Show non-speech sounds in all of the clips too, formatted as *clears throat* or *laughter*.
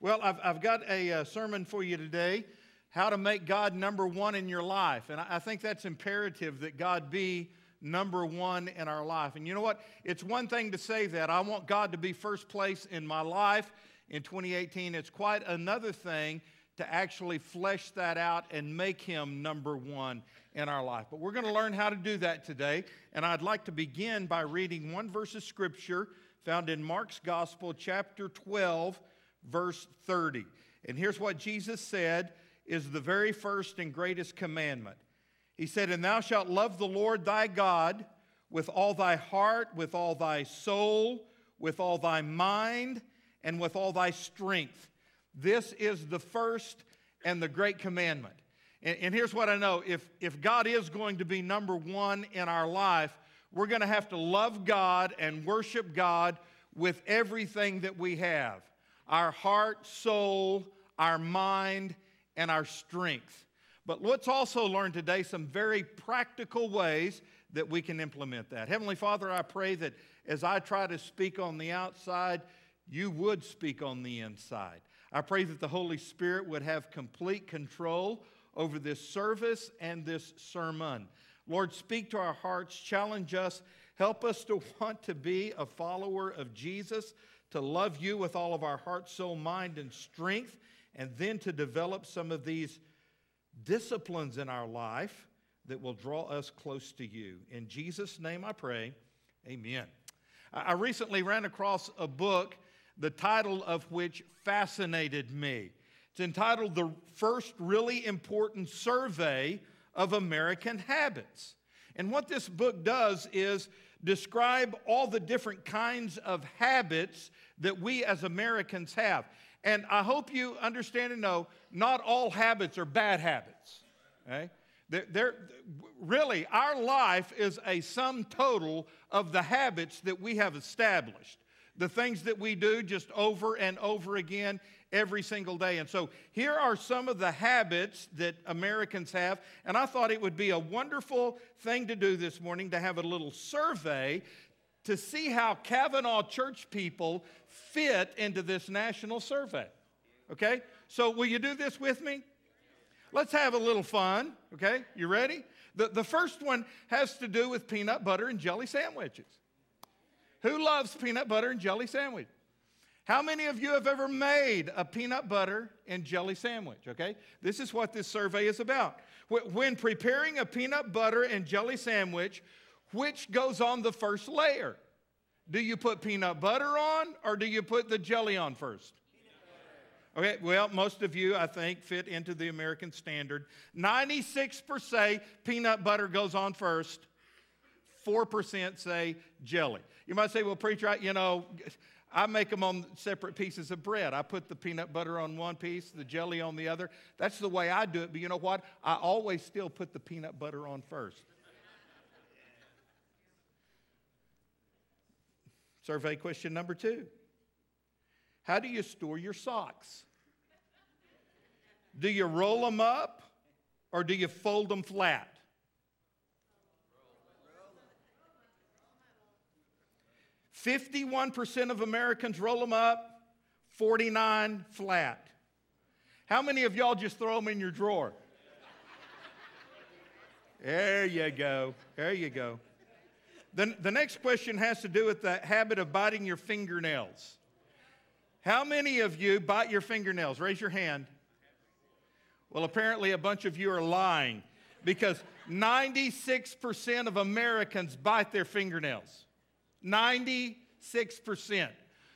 Well, I've, I've got a, uh, sermon for you today how to make God number one in your life. And I, I think that's imperative that God be number one in our life. And you know what? It's one thing to say that. I want God to be first place in my life in 2018. It's quite another thing to actually flesh that out and make Him number one in our life. But we're going to learn how to do that today. And I'd like to begin by reading one verse of Scripture found in Mark's Gospel, chapter 12 verse 30. And here's what Jesus said is the very first and greatest commandment. He said, And thou shalt love the Lord thy God with all thy heart, with all thy soul, with all thy mind, and with all thy strength. This is the first and the great commandment. And, and, here's what I know if, if God is going to be number one in our life, we're going to have to love God and worship God with everything that we have our heart, soul, our mind, and our strength. But let's also learn today some very practical ways that we can implement that. Heavenly Father, I pray that as I try to speak on the outside, you would speak on the inside. I pray that the Holy Spirit would have complete control over this service and this sermon. Lord, speak to our hearts, challenge us, help us to *laughs* want to be a follower of Jesus, to love you with all of our heart, soul, mind, and strength, and then to develop some of these disciplines in our life that will draw us close to you. In Jesus' name I pray, amen. I recently ran across a book, the title of which fascinated me. It's entitled The First Really Important Survey of American Habits. And what this book does is describe all the different kinds of habits that we as Americans have. And I hope you understand and know not all habits are bad habits. Okay? They're, they're, really, our life is a sum total of the habits that we have established, the things that we do just over and over again every single day. And so here are some of the habits that Americans have. And I thought it would be a wonderful thing to do this morning to have a little survey to see how Cavanaugh church people fit into this national survey. Okay? So, will you do this with me? Let's have a little fun. Okay? You ready? The, the first one has to do with peanut butter and jelly sandwiches. Who loves peanut butter and jelly sandwich? How many of you have ever made a peanut butter and jelly sandwich? Okay? This is what this survey is about. When preparing a peanut butter and jelly sandwich, which goes on the first layer? Do you put peanut butter on or do you put the jelly on first? Okay, well, most of you, I think, fit into the American standard. 96% say peanut butter goes on first, 4% say jelly. You might say, well, preacher, I, you know, I make them on separate pieces of bread. I put the peanut butter on one piece, the jelly on the other. That's the way I do it, but you know what? I always still put the peanut butter on first. Survey question number two How do you store your socks? Do you roll them up or do you fold them flat? Fifty-one percent of Americans roll them up, forty-nine flat. How many of y'all just throw them in your drawer? There you go. There you go. The, the next question has to do with the habit of biting your fingernails. How many of you bite your fingernails? Raise your hand. Well, apparently, a bunch of you are lying because 96% of Americans bite their fingernails. 96%.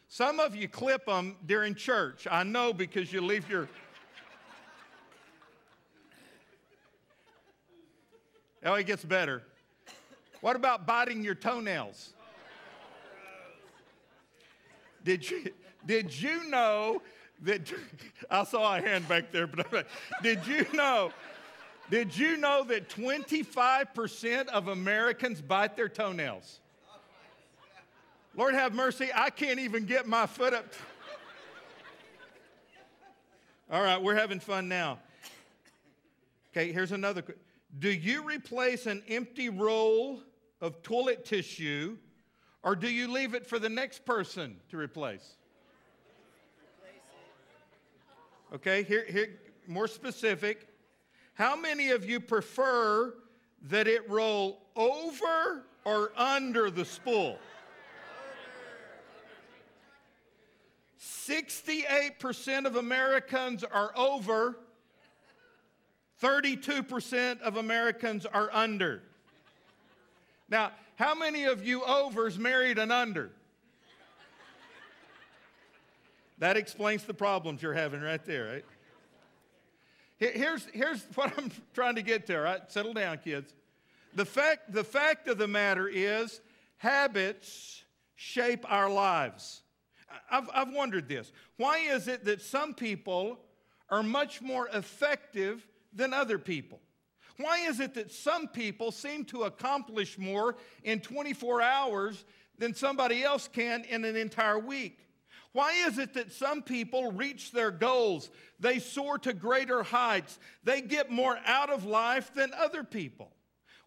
Some of you clip them during church. I know because you leave your. *laughs* Oh, it gets better. What about biting your toenails? Did you, did you know that *laughs* I saw a hand back there, but did you know? Did you know that 25% of Americans bite their toenails? Lord have mercy, I can't even get my foot up. All right, we're having fun now. Okay, here's another. Do you replace an empty roll of toilet tissue, or do you leave it for the next person to replace? Okay, here, here, more specific. How many of you prefer that it roll over or under the spool? 68% of Americans are over, 32% of Americans are under. Now, how many of you overs married an under? That explains the problems you're having right there, right? Here's, here's what I'm trying to get to, right? Settle down, kids. The fact, the fact of the matter is, habits shape our lives. I've, I've wondered this. Why is it that some people are much more effective than other people? Why is it that some people seem to accomplish more in 24 hours than somebody else can in an entire week? Why is it that some people reach their goals? They soar to greater heights. They get more out of life than other people.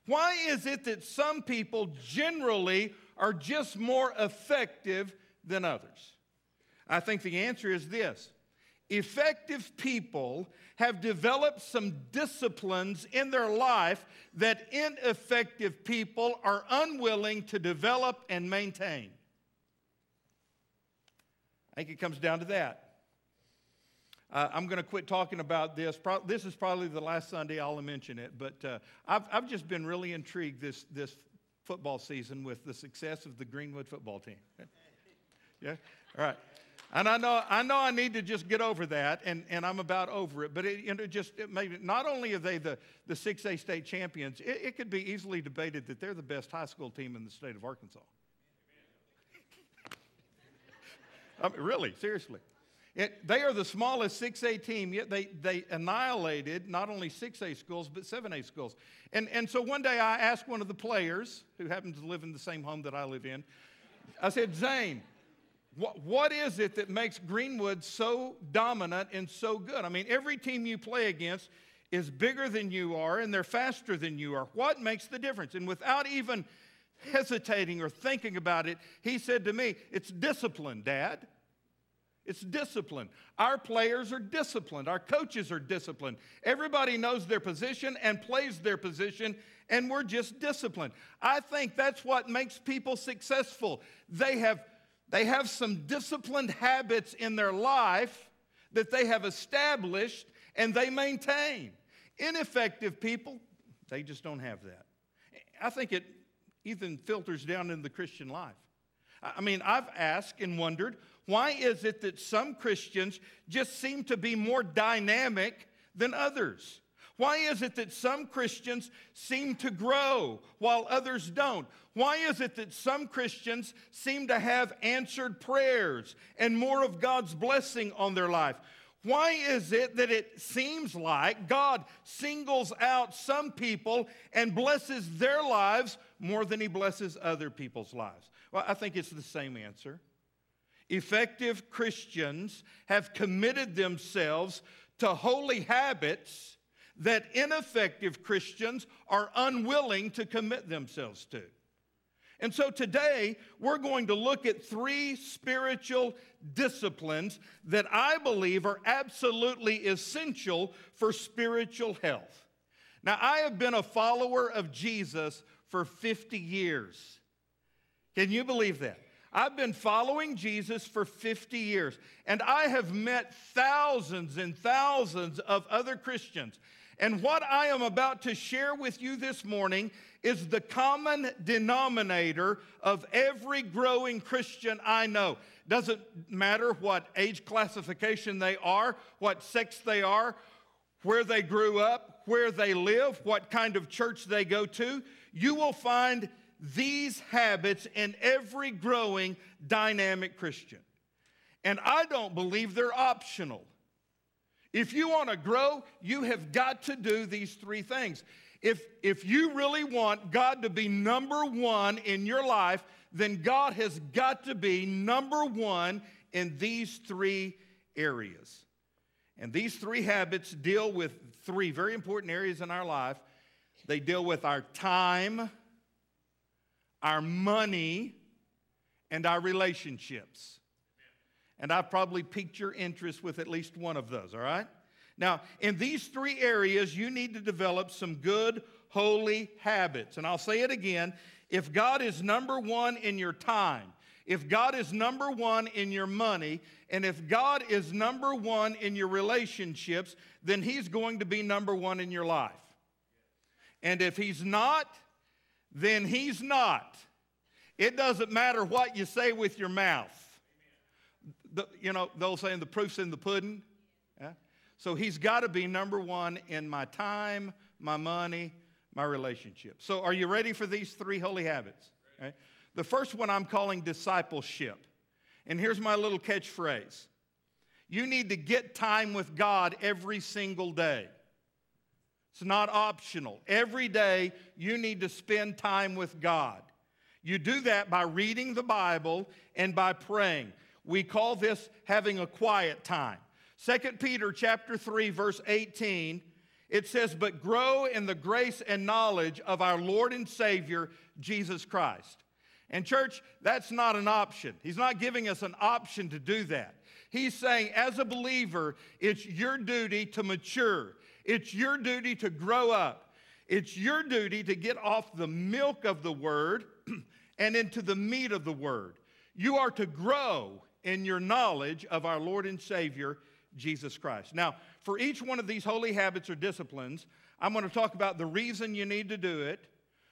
Why is it that some people generally are just more effective than others? I think the answer is this effective people have developed some disciplines in their life that ineffective people are unwilling to develop and maintain. I think it comes down to that. Uh, I'm going to quit talking about this. Pro- this is probably the last Sunday I'll mention it, but uh, I've, I've just been really intrigued this, this football season with the success of the Greenwood football team. *laughs* yeah? All right. And I know, I know I need to just get over that, and, and I'm about over it. But it, just it maybe not only are they the, the 6A state champions, it, it could be easily debated that they're the best high school team in the state of Arkansas. *laughs* I mean, really, seriously. It, they are the smallest 6A team, yet they, they annihilated not only 6A schools, but 7A schools. And, and so one day I asked one of the players, who happens to live in the same home that I live in, I said, Zane, what, what is it that makes Greenwood so dominant and so good? I mean, every team you play against is bigger than you are and they're faster than you are. What makes the difference? And without even hesitating or thinking about it, he said to me, It's discipline, Dad. It's discipline. Our players are disciplined. Our coaches are disciplined. Everybody knows their position and plays their position, and we're just disciplined. I think that's what makes people successful. They have, they have some disciplined habits in their life that they have established and they maintain. Ineffective people, they just don't have that. I think it even filters down in the Christian life. I mean, I've asked and wondered why is it that some Christians just seem to be more dynamic than others? Why is it that some Christians seem to grow while others don't? Why is it that some Christians seem to have answered prayers and more of God's blessing on their life? Why is it that it seems like God singles out some people and blesses their lives more than he blesses other people's lives? Well, I think it's the same answer. Effective Christians have committed themselves to holy habits that ineffective Christians are unwilling to commit themselves to. And so today, we're going to look at three spiritual disciplines that I believe are absolutely essential for spiritual health. Now, I have been a follower of Jesus for 50 years. Can you believe that? I've been following Jesus for 50 years, and I have met thousands and thousands of other Christians. And what I am about to share with you this morning is the common denominator of every growing Christian I know. Doesn't matter what age classification they are, what sex they are, where they grew up, where they live, what kind of church they go to, you will find these habits in every growing dynamic Christian. And I don't believe they're optional. If you want to grow, you have got to do these three things. If, if you really want God to be number one in your life, then God has got to be number one in these three areas. And these three habits deal with three very important areas in our life. They deal with our time, our money, and our relationships. And I've probably piqued your interest with at least one of those, all right? Now, in these three areas, you need to develop some good, holy habits. And I'll say it again if God is number one in your time, if God is number one in your money, and if God is number one in your relationships, then He's going to be number one in your life. And if He's not, then He's not. It doesn't matter what you say with your mouth. The, you know, they'll say the proof's in the pudding. Yeah? So He's got to be number one in my time, my money, my relationship. So, are you ready for these three holy habits? Right? The first one I'm calling discipleship. And here's my little catchphrase you need to get time with God every single day. It's not optional. Every day, you need to spend time with God. You do that by reading the Bible and by praying. We call this having a quiet time. 2 Peter chapter 3 verse 18 it says but grow in the grace and knowledge of our Lord and Savior Jesus Christ. And, church, that's not an option. He's not giving us an option to do that. He's saying, as a believer, it's your duty to mature, it's your duty to grow up, it's your duty to get off the milk of the word *clears throat* and into the meat of the word. You are to grow in your knowledge of our Lord and Savior, Jesus Christ. Now, for each one of these holy habits or disciplines, I'm going to talk about the reason you need to do it,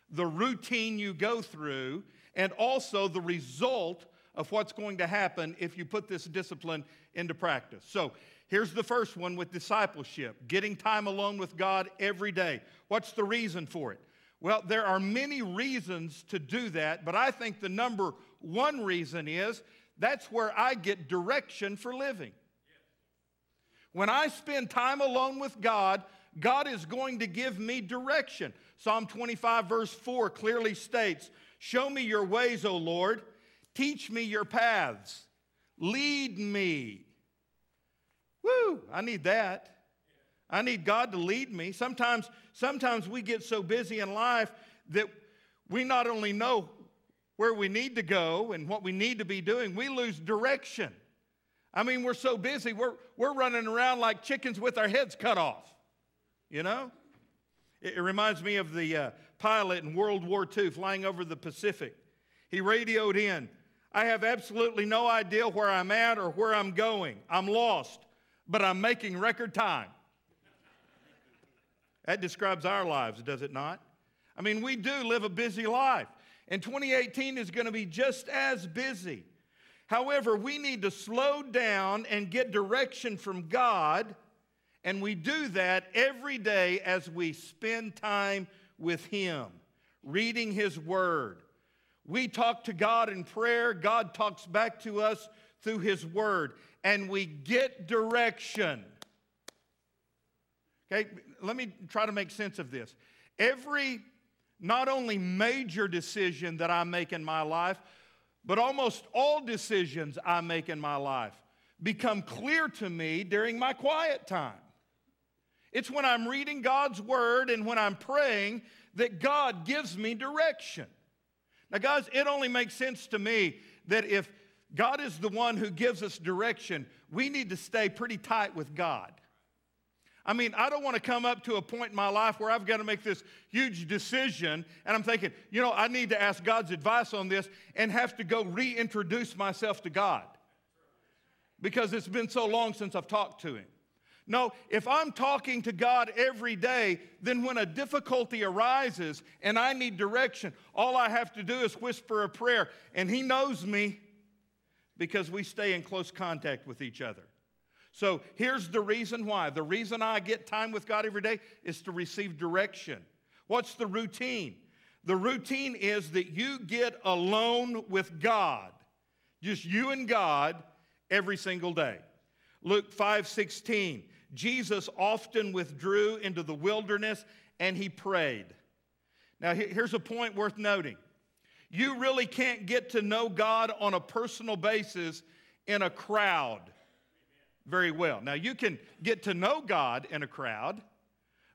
the routine you go through, and also the result of what's going to happen if you put this discipline into practice. So, here's the first one with discipleship getting time alone with God every day. What's the reason for it? Well, there are many reasons to do that, but I think the number one reason is that's where I get direction for living. When I spend time alone with God, God is going to give me direction. Psalm 25, verse 4 clearly states Show me your ways, O Lord. Teach me your paths. Lead me. Woo, I need that. I need God to lead me. Sometimes, sometimes we get so busy in life that we not only know where we need to go and what we need to be doing, we lose direction. I mean, we're so busy, we're, we're running around like chickens with our heads cut off, you know? It, it reminds me of the uh, pilot in World War II flying over the Pacific. He radioed in I have absolutely no idea where I'm at or where I'm going. I'm lost, but I'm making record time. That describes our lives, does it not? I mean, we do live a busy life, and 2018 is going to be just as busy. However, we need to slow down and get direction from God, and we do that every day as we spend time with Him, reading His Word. We talk to God in prayer, God talks back to us through His Word, and we get direction. Okay, let me try to make sense of this. Every, not only major decision that I make in my life, but almost all decisions I make in my life become clear to me during my quiet time. It's when I'm reading God's word and when I'm praying that God gives me direction. Now, guys, it only makes sense to me that if God is the one who gives us direction, we need to stay pretty tight with God. I mean, I don't want to come up to a point in my life where I've got to make this huge decision and I'm thinking, you know, I need to ask God's advice on this and have to go reintroduce myself to God because it's been so long since I've talked to Him. No, if I'm talking to God every day, then when a difficulty arises and I need direction, all I have to do is whisper a prayer, and He knows me because we stay in close contact with each other. So here's the reason why. The reason I get time with God every day is to receive direction. What's the routine? The routine is that you get alone with God, just you and God, every single day. Luke 5 16. Jesus often withdrew into the wilderness and he prayed. Now, here's a point worth noting. You really can't get to know God on a personal basis in a crowd very well. Now, you can get to know God in a crowd,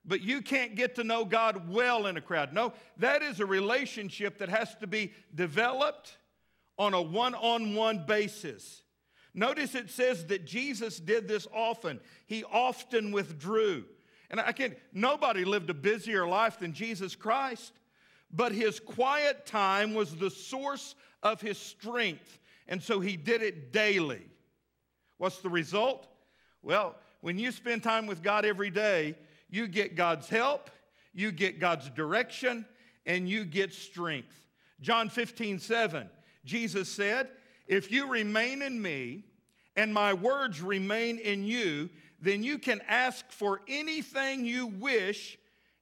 but you can't get to know God well in a crowd. No, that is a relationship that has to be developed on a one on one basis. Notice it says that Jesus did this often. He often withdrew. And I can't, nobody lived a busier life than Jesus Christ, but his quiet time was the source of his strength. And so he did it daily. What's the result? Well, when you spend time with God every day, you get God's help, you get God's direction, and you get strength. John 15, 7, Jesus said, If you remain in me and my words remain in you, then you can ask for anything you wish,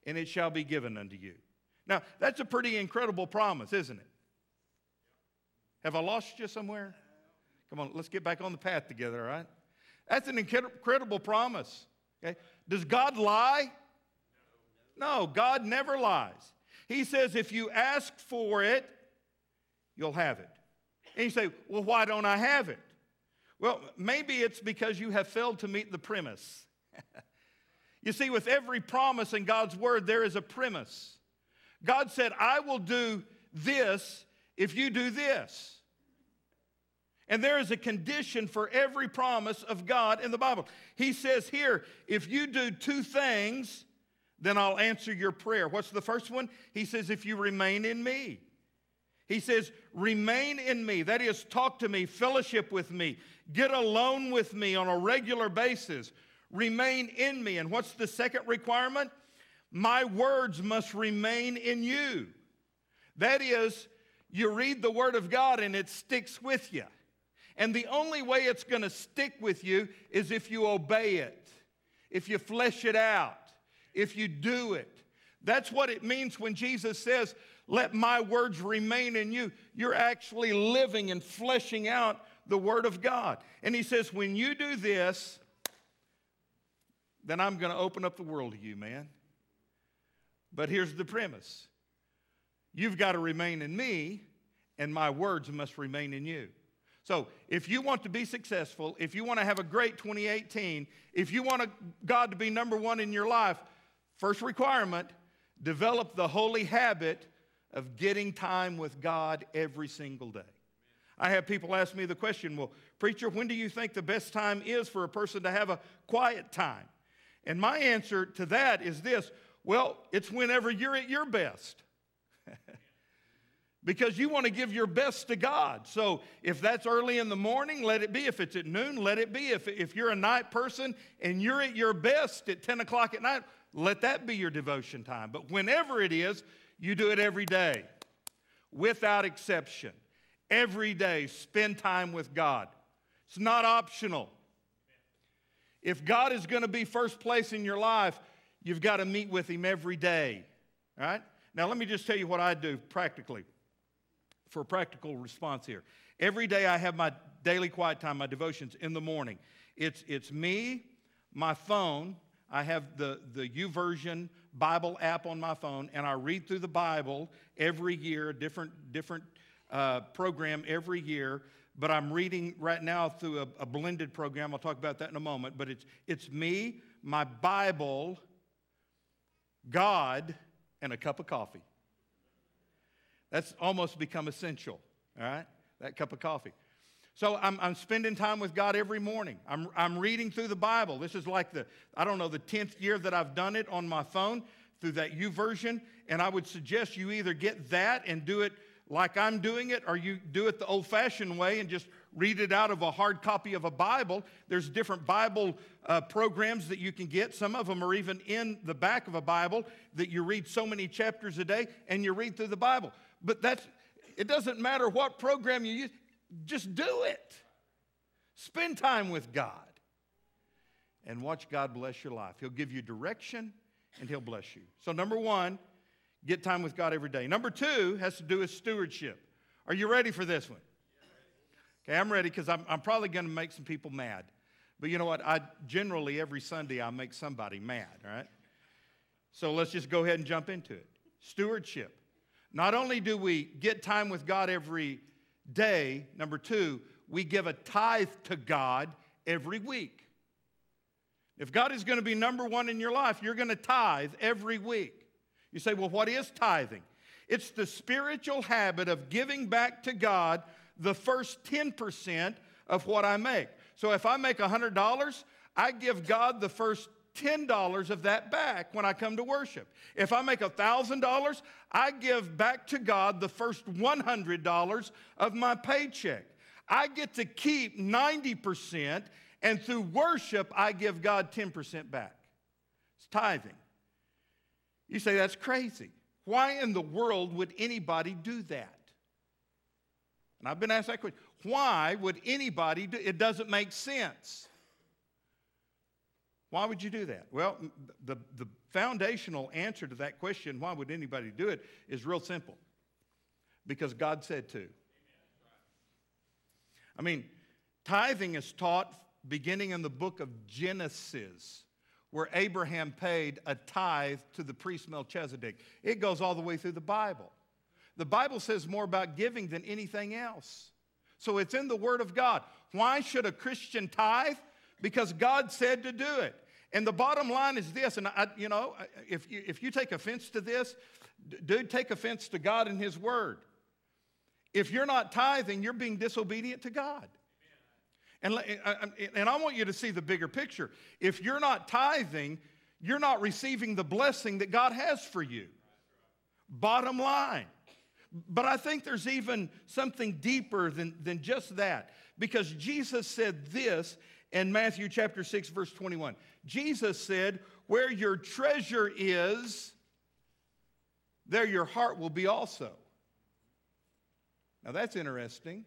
and it shall be given unto you. Now, that's a pretty incredible promise, isn't it? Have I lost you somewhere? Come on, let's get back on the path together, all right? That's an incredible promise. Okay? Does God lie? No, God never lies. He says, if you ask for it, you'll have it. And you say, well, why don't I have it? Well, maybe it's because you have failed to meet the premise. *laughs* you see, with every promise in God's word, there is a premise. God said, I will do this if you do this. And there is a condition for every promise of God in the Bible. He says here, if you do two things, then I'll answer your prayer. What's the first one? He says, if you remain in me. He says, remain in me. That is, talk to me, fellowship with me, get alone with me on a regular basis. Remain in me. And what's the second requirement? My words must remain in you. That is, you read the Word of God and it sticks with you. And the only way it's going to stick with you is if you obey it, if you flesh it out, if you do it. That's what it means when Jesus says, Let my words remain in you. You're actually living and fleshing out the Word of God. And He says, When you do this, then I'm going to open up the world to you, man. But here's the premise you've got to remain in me, and my words must remain in you. So, if you want to be successful, if you want to have a great 2018, if you want God to be number one in your life, first requirement develop the holy habit of getting time with God every single day. I have people ask me the question, well, preacher, when do you think the best time is for a person to have a quiet time? And my answer to that is this well, it's whenever you're at your best. Because you want to give your best to God. So if that's early in the morning, let it be. If it's at noon, let it be. If, if you're a night person and you're at your best at 10 o'clock at night, let that be your devotion time. But whenever it is, you do it every day without exception. Every day, spend time with God. It's not optional. If God is going to be first place in your life, you've got to meet with Him every day. All right? Now, let me just tell you what I do practically for a practical response here. Every day I have my daily quiet time, my devotions in the morning. It's, it's me, my phone. I have the, the YouVersion Bible app on my phone, and I read through the Bible every year, a different, different uh, program every year. But I'm reading right now through a, a blended program. I'll talk about that in a moment. But it's, it's me, my Bible, God, and a cup of coffee. That's almost become essential, all right? That cup of coffee. So I'm, I'm spending time with God every morning. I'm, I'm reading through the Bible. This is like the, I don't know, the 10th year that I've done it on my phone through that YouVersion. And I would suggest you either get that and do it like I'm doing it, or you do it the old fashioned way and just read it out of a hard copy of a Bible. There's different Bible uh, programs that you can get. Some of them are even in the back of a Bible that you read so many chapters a day and you read through the Bible. But that's, it doesn't matter what program you use, just do it. Spend time with God and watch God bless your life. He'll give you direction and He'll bless you. So, number one, get time with God every day. Number two has to do with stewardship. Are you ready for this one? Okay, I'm ready because I'm, I'm probably going to make some people mad. But you know what? I generally, every Sunday, I make somebody mad, all right? So let's just go ahead and jump into it. Stewardship. Not only do we get time with God every day, number two, we give a tithe to God every week. If God is going to be number one in your life, you're going to tithe every week. You say, well, what is tithing? It's the spiritual habit of giving back to God the first 10% of what I make. So if I make $100, I give God the first $10 of that back when I come to worship. If I make $1,000, I give back to God the first $100 of my paycheck. I get to keep 90%, and through worship, I give God 10% back. It's tithing. You say that's crazy. Why in the world would anybody do that? And I've been asked that question. Why would anybody do it? Doesn't make sense. Why would you do that? Well, the, the foundational answer to that question, why would anybody do it, is real simple. Because God said to. I mean, tithing is taught beginning in the book of Genesis, where Abraham paid a tithe to the priest Melchizedek. It goes all the way through the Bible. The Bible says more about giving than anything else. So it's in the Word of God. Why should a Christian tithe? Because God said to do it. And the bottom line is this, and I, you know, if you, if you take offense to this, dude, take offense to God and His Word. If you're not tithing, you're being disobedient to God. And, and I want you to see the bigger picture. If you're not tithing, you're not receiving the blessing that God has for you. Bottom line. But I think there's even something deeper than, than just that. Because Jesus said this in Matthew chapter 6, verse 21. Jesus said, Where your treasure is, there your heart will be also. Now that's interesting.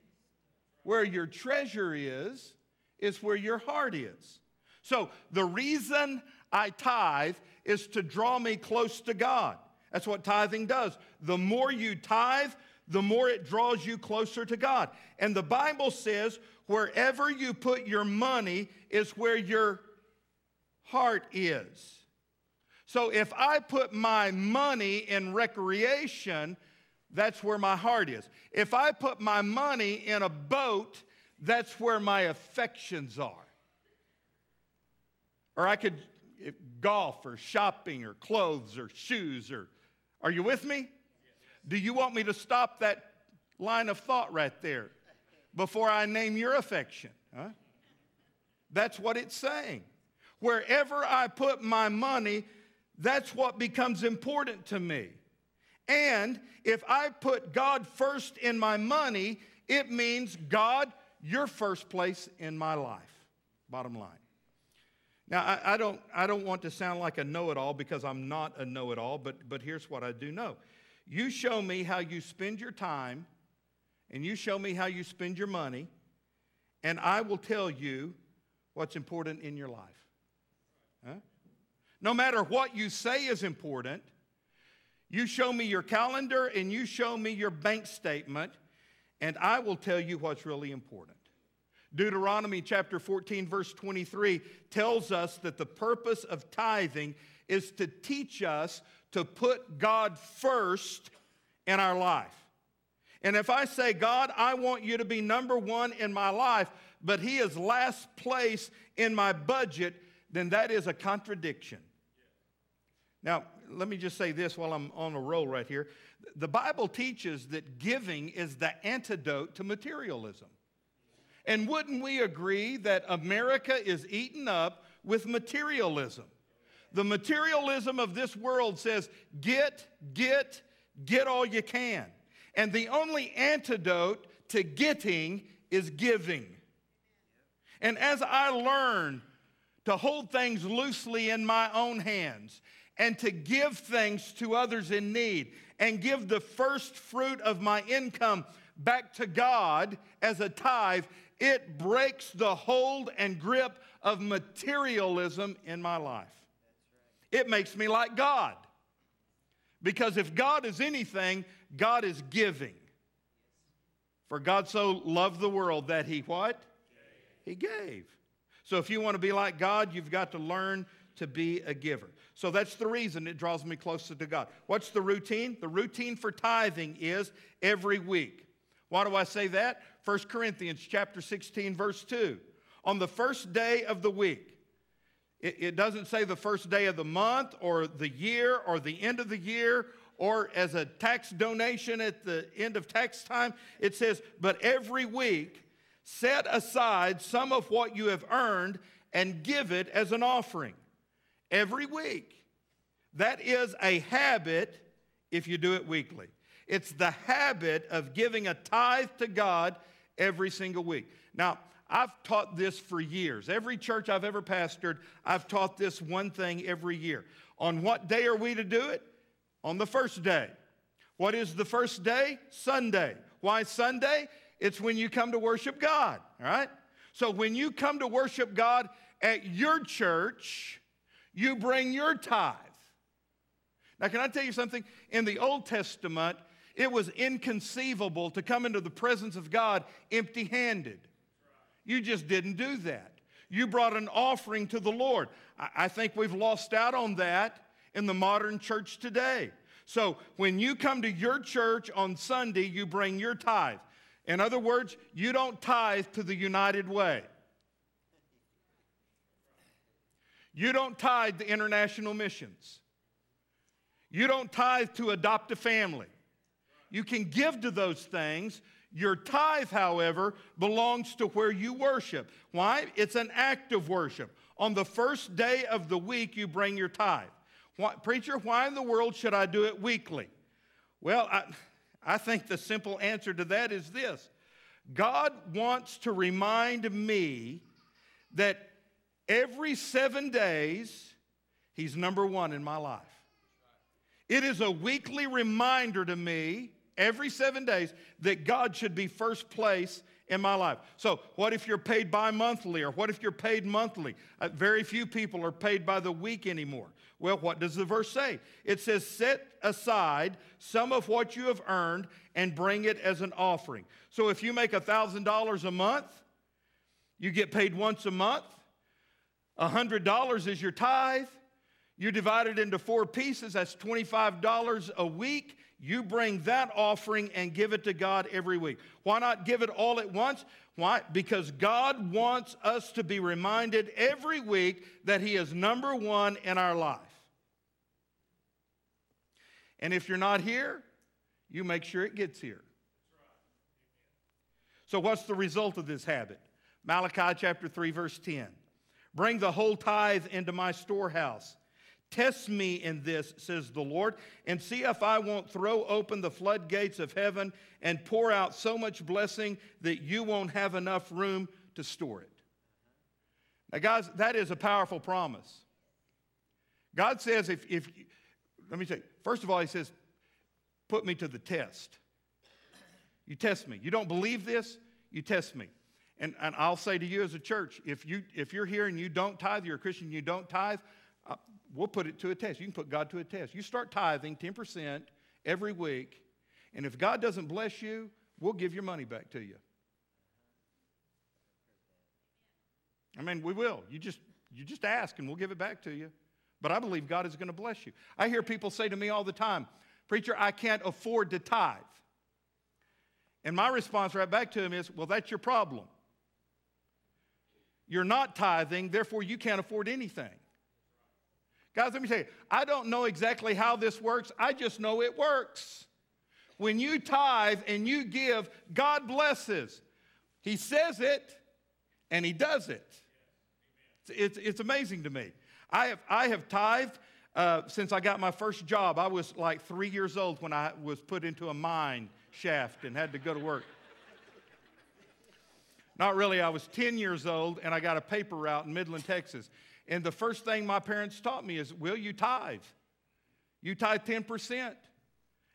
Where your treasure is, is where your heart is. So the reason I tithe is to draw me close to God. That's what tithing does. The more you tithe, the more it draws you closer to God. And the Bible says, wherever you put your money is where your heart is. So if I put my money in recreation, that's where my heart is. If I put my money in a boat, that's where my affections are. Or I could golf or shopping or clothes or shoes or are you with me? Do you want me to stop that line of thought right there before I name your affection? Huh? That's what it's saying. Wherever I put my money, that's what becomes important to me. And if I put God first in my money, it means God, you're first place in my life. Bottom line. Now, I, I, don't, I don't want to sound like a know it all because I'm not a know it all, but, but here's what I do know. You show me how you spend your time, and you show me how you spend your money, and I will tell you what's important in your life. Huh? No matter what you say is important, you show me your calendar and you show me your bank statement, and I will tell you what's really important. Deuteronomy chapter 14, verse 23 tells us that the purpose of tithing is to teach us to put God first in our life. And if I say, God, I want you to be number one in my life, but He is last place in my budget, then that is a contradiction. Now, let me just say this while I'm on a roll right here. The Bible teaches that giving is the antidote to materialism. And wouldn't we agree that America is eaten up with materialism? The materialism of this world says, get, get, get all you can. And the only antidote to getting is giving. And as I learn to hold things loosely in my own hands and to give things to others in need and give the first fruit of my income back to God as a tithe, it breaks the hold and grip of materialism in my life. It makes me like God. Because if God is anything, God is giving. For God so loved the world that he what? He gave. So if you want to be like God, you've got to learn to be a giver. So that's the reason it draws me closer to God. What's the routine? The routine for tithing is every week. Why do I say that? 1 Corinthians chapter 16 verse 2. On the first day of the week. It, it doesn't say the first day of the month or the year or the end of the year or as a tax donation at the end of tax time. It says, but every week set aside some of what you have earned and give it as an offering every week. That is a habit if you do it weekly. It's the habit of giving a tithe to God every single week. Now, I've taught this for years. Every church I've ever pastored, I've taught this one thing every year. On what day are we to do it? On the first day. What is the first day? Sunday. Why Sunday? It's when you come to worship God, all right? So when you come to worship God at your church, you bring your tithe. Now, can I tell you something? In the Old Testament, it was inconceivable to come into the presence of God empty handed. You just didn't do that. You brought an offering to the Lord. I think we've lost out on that in the modern church today. So when you come to your church on Sunday, you bring your tithe. In other words, you don't tithe to the United Way. You don't tithe to international missions. You don't tithe to adopt a family. You can give to those things. Your tithe, however, belongs to where you worship. Why? It's an act of worship. On the first day of the week, you bring your tithe. Why, preacher, why in the world should I do it weekly? Well, I, I think the simple answer to that is this God wants to remind me that every seven days, He's number one in my life. It is a weekly reminder to me every seven days that God should be first place in my life. So, what if you're paid bi monthly or what if you're paid monthly? Uh, very few people are paid by the week anymore. Well, what does the verse say? It says, Set aside some of what you have earned and bring it as an offering. So, if you make $1,000 a month, you get paid once a month. $100 is your tithe. You divide it into four pieces, that's $25 a week. You bring that offering and give it to God every week. Why not give it all at once? Why? Because God wants us to be reminded every week that He is number one in our life. And if you're not here, you make sure it gets here. So, what's the result of this habit? Malachi chapter 3, verse 10. Bring the whole tithe into my storehouse Test me in this, says the Lord, and see if I won't throw open the floodgates of heaven and pour out so much blessing that you won't have enough room to store it. Now, guys, that is a powerful promise. God says, if, if let me say, first of all, He says, put me to the test. You test me. You don't believe this, you test me. And, and I'll say to you as a church, if, you, if you're here and you don't tithe, you're a Christian, you don't tithe, uh, we'll put it to a test. You can put God to a test. You start tithing 10% every week, and if God doesn't bless you, we'll give your money back to you. I mean, we will. You just you just ask and we'll give it back to you. But I believe God is going to bless you. I hear people say to me all the time, "Preacher, I can't afford to tithe." And my response right back to him is, "Well, that's your problem. You're not tithing, therefore you can't afford anything." Guys, let me tell you, I don't know exactly how this works. I just know it works. When you tithe and you give, God blesses. He says it and He does it. It's, it's, it's amazing to me. I have, I have tithed uh, since I got my first job. I was like three years old when I was put into a mine shaft and had to go to work. Not really, I was 10 years old and I got a paper route in Midland, Texas. And the first thing my parents taught me is, will you tithe? You tithe 10%.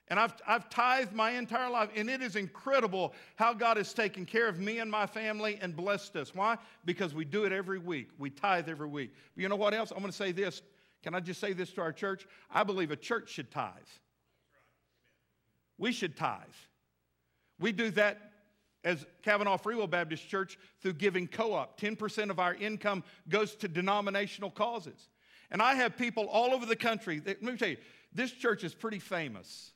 And I've, I've tithed my entire life, and it is incredible how God has taken care of me and my family and blessed us. Why? Because we do it every week. We tithe every week. But you know what else? I'm going to say this. Can I just say this to our church? I believe a church should tithe. We should tithe. We do that as Cavanaugh Free Will Baptist Church through giving co op. 10% of our income goes to denominational causes. And I have people all over the country. That, let me tell you, this church is pretty famous.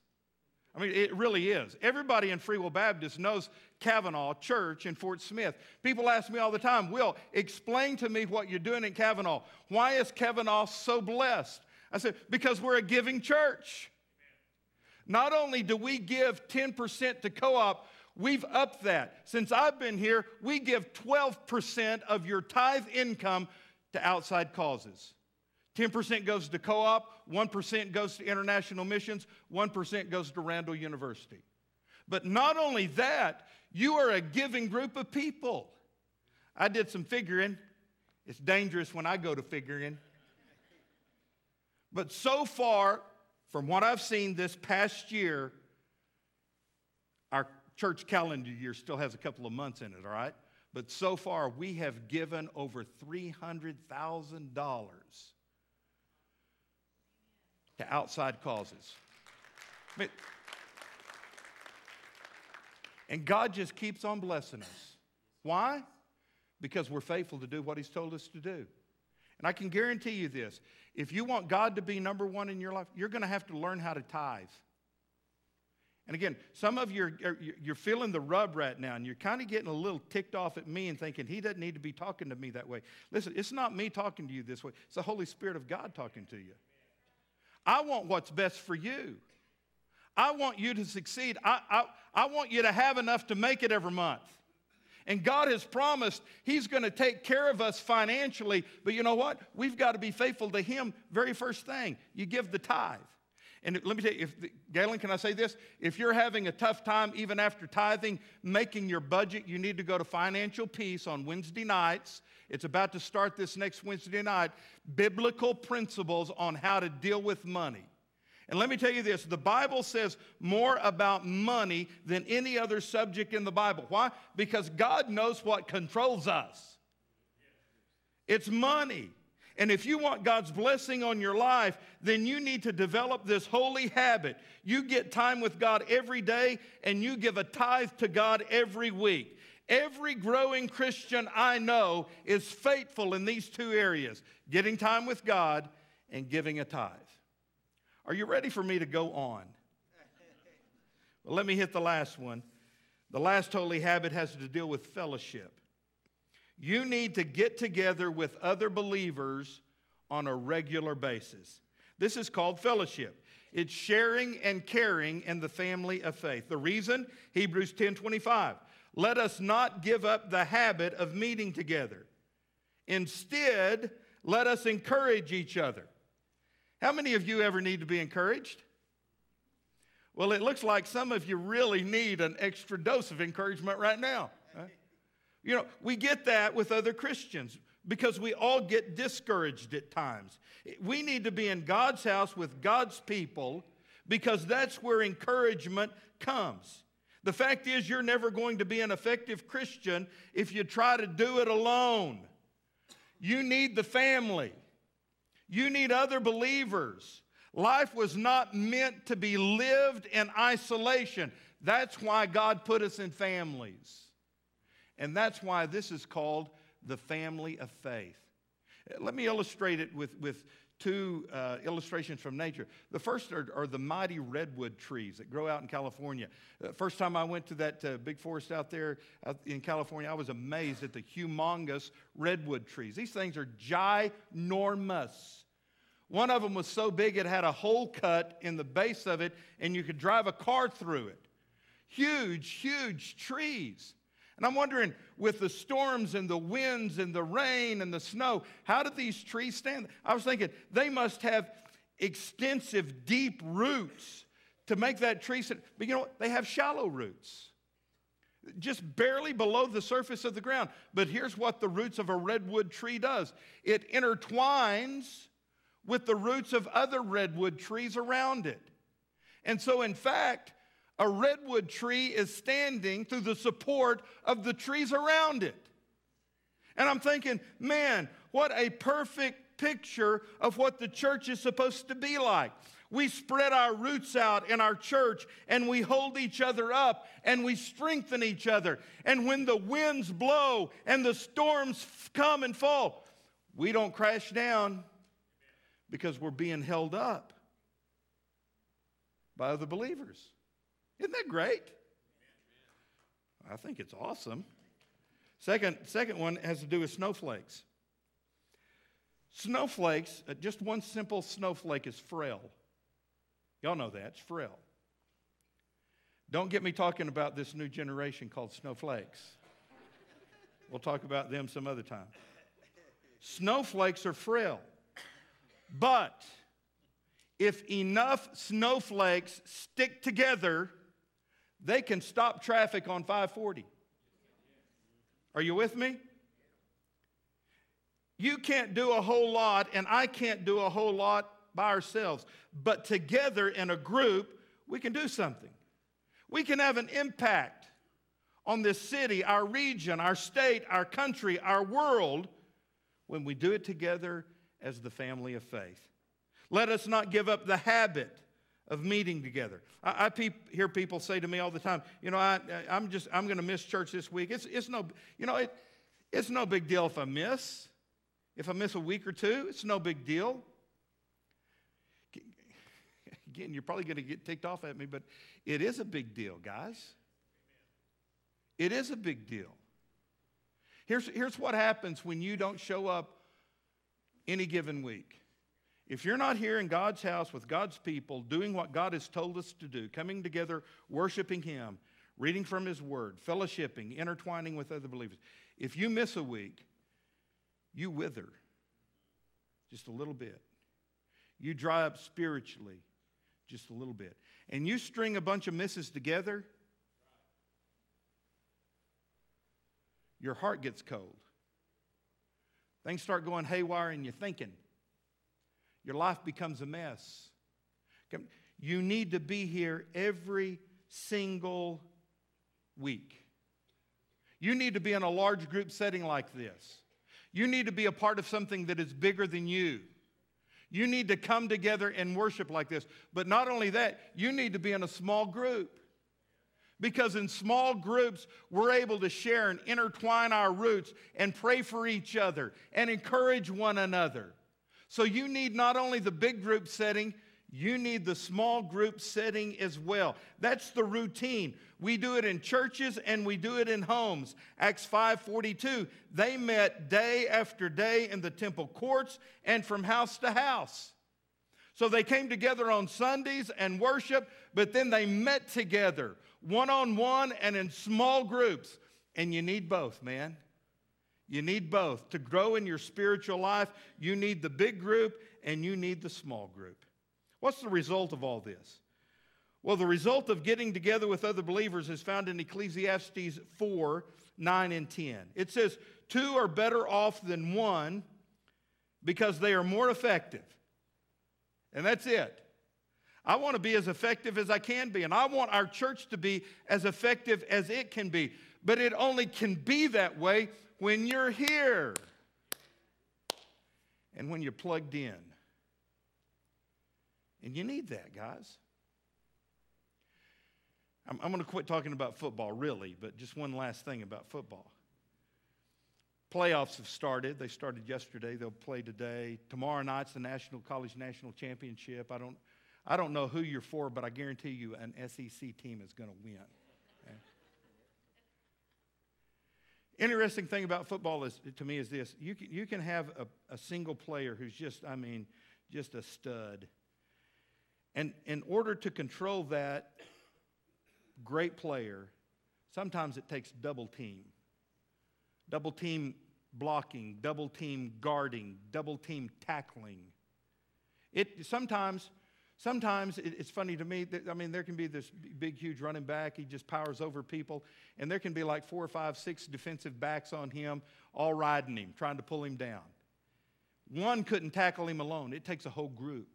I mean, it really is. Everybody in Free Will Baptist knows Cavanaugh Church in Fort Smith. People ask me all the time, Will, explain to me what you're doing in Cavanaugh. Why is Cavanaugh so blessed? I said, because we're a giving church. Not only do we give 10% to co op, We've upped that. Since I've been here, we give 12% of your tithe income to outside causes. 10% goes to co op, 1% goes to international missions, 1% goes to Randall University. But not only that, you are a giving group of people. I did some figuring. It's dangerous when I go to figuring. But so far, from what I've seen this past year, our church calendar year still has a couple of months in it, all right? But so far, we have given over $300,000 to outside causes. and God just keeps on blessing us. Why? Because we're faithful to do what He's told us to do. And I can guarantee you this if you want God to be number one in your life, you're going to have to learn how to tithe. And again, some of you are, you're feeling the rub right now, and you're kind of getting a little ticked off at me and thinking, he doesn't need to be talking to me that way. Listen, it's not me talking to you this way, it's the Holy Spirit of God talking to you. I want what's best for you. I want you to succeed. I, I, I want you to have enough to make it every month. And God has promised He's going to take care of us financially. But you know what? We've got to be faithful to Him. Very first thing, you give the tithe. And let me tell you, if Galen, can I say this? If you're having a tough time, even after tithing, making your budget, you need to go to Financial Peace on Wednesday nights. It's about to start this next Wednesday night. Biblical principles on how to deal with money. And let me tell you this the Bible says more about money than any other subject in the Bible. Why? Because God knows what controls us. It's money. And if you want God's blessing on your life, then you need to develop this holy habit. You get time with God every day and you give a tithe to God every week. Every growing Christian I know is faithful in these two areas getting time with God and giving a tithe. Are you ready for me to go on? Well, let me hit the last one. The last holy habit has to deal with fellowship. You need to get together with other believers on a regular basis. This is called fellowship. It's sharing and caring in the family of faith. The reason, Hebrews 10 25. Let us not give up the habit of meeting together. Instead, let us encourage each other how many of you ever need to be encouraged? Well, it looks like some of you really need an extra dose of encouragement right now. You know, we get that with other Christians because we all get discouraged at times. We need to be in God's house with God's people because that's where encouragement comes. The fact is, you're never going to be an effective Christian if you try to do it alone. You need the family. You need other believers. Life was not meant to be lived in isolation. That's why God put us in families. And that's why this is called the family of faith. Let me illustrate it with, with two uh, illustrations from nature. The first are, are, the mighty redwood trees that grow out in California. Uh, first time I went to that uh, big forest out there in California, I was amazed at the humongous redwood trees. These things are ginormous. One of them was so big it had a hole cut in the base of it, and you could drive a car through it. Huge, huge trees. And I'm wondering, with the storms and the winds and the rain and the snow, how did these trees stand? I was thinking they must have extensive, deep roots to make that tree stand. But you know what? They have shallow roots, just barely below the surface of the ground. But here's what the roots of a redwood tree does it intertwines with the roots of other redwood trees around it. And so, in fact, a redwood tree is standing through the support of the trees around it. And I'm thinking, man, what a perfect picture of what the church is supposed to be like. We spread our roots out in our church and we hold each other up and we strengthen each other. And when the winds blow and the storms come and fall, we don't crash down because we're being held up by other believers. Isn't that great? I think it's awesome. Second, second one has to do with snowflakes. Snowflakes, uh, just one simple snowflake is frail. Y'all know that, it's frail. Don't get me talking about this new generation called snowflakes. We'll talk about them some other time. Snowflakes are frail. But if enough snowflakes stick together, they can stop traffic on 540. Are you with me? You can't do a whole lot, and I can't do a whole lot by ourselves. But together in a group, we can do something. We can have an impact on this city, our region, our state, our country, our world when we do it together as the family of faith. Let us not give up the habit of meeting together. I, I hear people say to me all the time, you know, I, am just, I'm going to miss church this week. It's, it's no, you know, it, it's no big deal if I miss. If I miss a week or two, it's no big deal. Again, you're probably going to get ticked off at me, but it is a big deal, guys. It is a big deal. Here's, here's what happens when you don't show up any given week. If you're not here in God's house with God's people, doing what God has told us to do, coming together, worshiping Him, reading from His Word, fellowshipping, intertwining with other believers, if you miss a week, you wither just a little bit. You dry up spiritually just a little bit. And you string a bunch of misses together, your heart gets cold. Things start going haywire and you're thinking. Your life becomes a mess. You need to be here every single week. You need to be in a large group setting like this. You need to be a part of something that is bigger than you. You need to come together and worship like this. But not only that, you need to be in a small group. Because in small groups, we're able to share and intertwine our roots and pray for each other and encourage one another. So you need not only the big group setting, you need the small group setting as well. That's the routine. We do it in churches and we do it in homes. Acts 5:42, they met day after day in the temple courts and from house to house. So they came together on Sundays and worship, but then they met together one on one and in small groups. And you need both, man. You need both. To grow in your spiritual life, you need the big group and you need the small group. What's the result of all this? Well, the result of getting together with other believers is found in Ecclesiastes 4 9 and 10. It says, Two are better off than one because they are more effective. And that's it. I want to be as effective as I can be, and I want our church to be as effective as it can be. But it only can be that way when you're here and when you're plugged in. And you need that, guys. I'm, I'm going to quit talking about football, really, but just one last thing about football. Playoffs have started. They started yesterday. They'll play today. Tomorrow night's the National College National Championship. I don't I don't know who you're for, but I guarantee you an SEC team is going to win. Okay? Interesting thing about football is, to me is this you can, you can have a, a single player who's just, I mean, just a stud. And in order to control that great player, sometimes it takes double team. Double team blocking, double team guarding, double team tackling. It sometimes Sometimes it's funny to me. That, I mean, there can be this big, huge running back. He just powers over people. And there can be like four or five, six defensive backs on him, all riding him, trying to pull him down. One couldn't tackle him alone, it takes a whole group.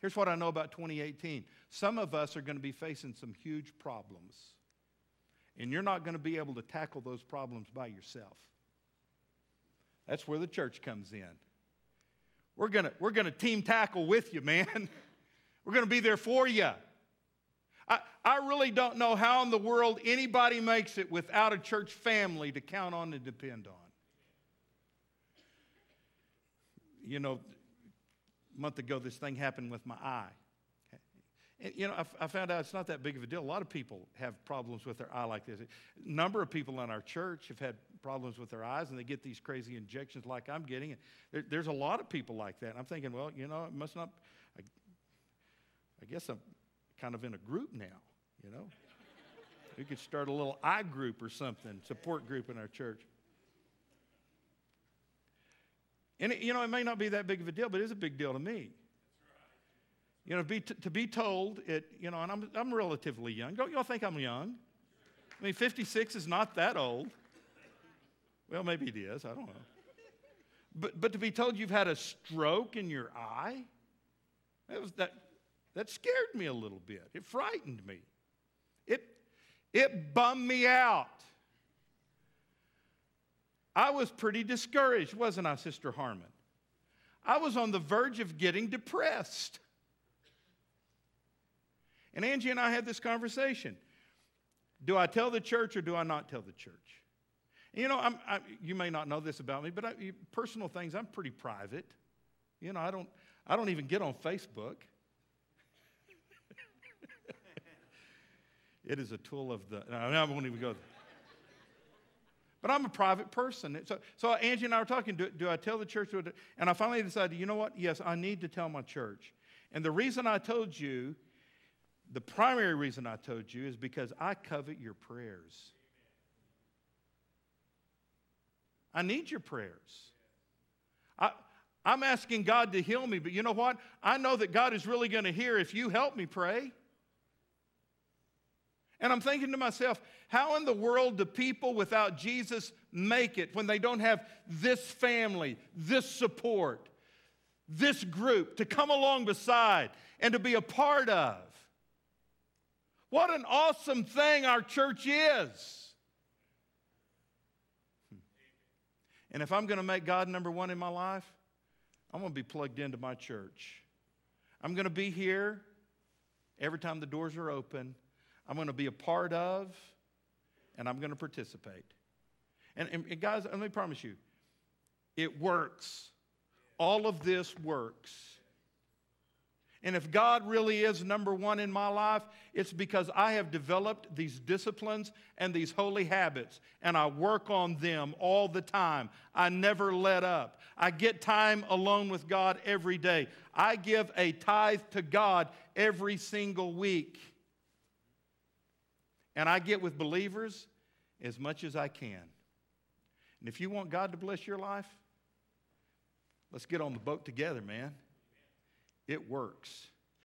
Here's what I know about 2018 some of us are going to be facing some huge problems. And you're not going to be able to tackle those problems by yourself. That's where the church comes in. We're going to we're going to team tackle with you, man. *laughs* We're going to be there for you. I, I really don't know how in the world anybody makes it without a church family to count on and depend on. You know, a month ago, this thing happened with my eye. You know, I, I, found out it's not that big of a deal. A lot of people have problems with their eye like this. A number of people in our church have had problems with their eyes, and they get these crazy injections like I'm getting. There, there's a lot of people like that. I'm thinking, well, you know, it must not. I, guess I'm kind of in a group now. you know? we could start a little I group or something, support group in our church. And, it, you know, it may not be that big of a deal, but it is a big deal to me. You know, to be, t- to be told it, you know, and I'm, I'm relatively young. Don't y'all think I'm young? I mean, 56 is not that old. Well, maybe it is. I don't know. But, but to be told you've had a stroke in your eye, that, was, that, that scared me a little bit. It frightened me. It, it bummed me out. I was pretty discouraged, wasn't I, Sister Harmon? I was on the verge of getting depressed. And Angie and I had this conversation. Do I tell the church or do I not tell the church? You know, I'm, you may not know this about me, but I, personal things, I'm pretty private. You know, I don't, I don't even get on Facebook. It is a tool of the, no, I won't even go there. But I'm a private person. So, so Angie and I were talking, do, do I tell the church? And I finally decided, you know what? Yes, I need to tell my church. And the reason I told you, the primary reason I told you is because I covet your prayers. I need your prayers. I, I'm asking God to heal me, but you know what? I know that God is really going to hear if you help me pray. And I'm thinking to myself, how in the world do people without Jesus make it when they don't have this family, this support, this group to come along beside and to be a part of? What an awesome thing our church is. Hmm. And if I'm going to make God number one in my life, I'm going to be plugged into my church. I'm going to be here every time the doors are open. I'm going to be a part of, and I'm going to participate. And, and, guys, let me promise you, it works. All of this works. And if God really is number one in my life, it's because I have developed these disciplines and these holy habits, and I work on them all the time. I never let up. I get time alone with God every day. I give a tithe to God every single week. And I get with believers as much as I can. And if you want God to bless your life, let's get on the boat together, man. It works.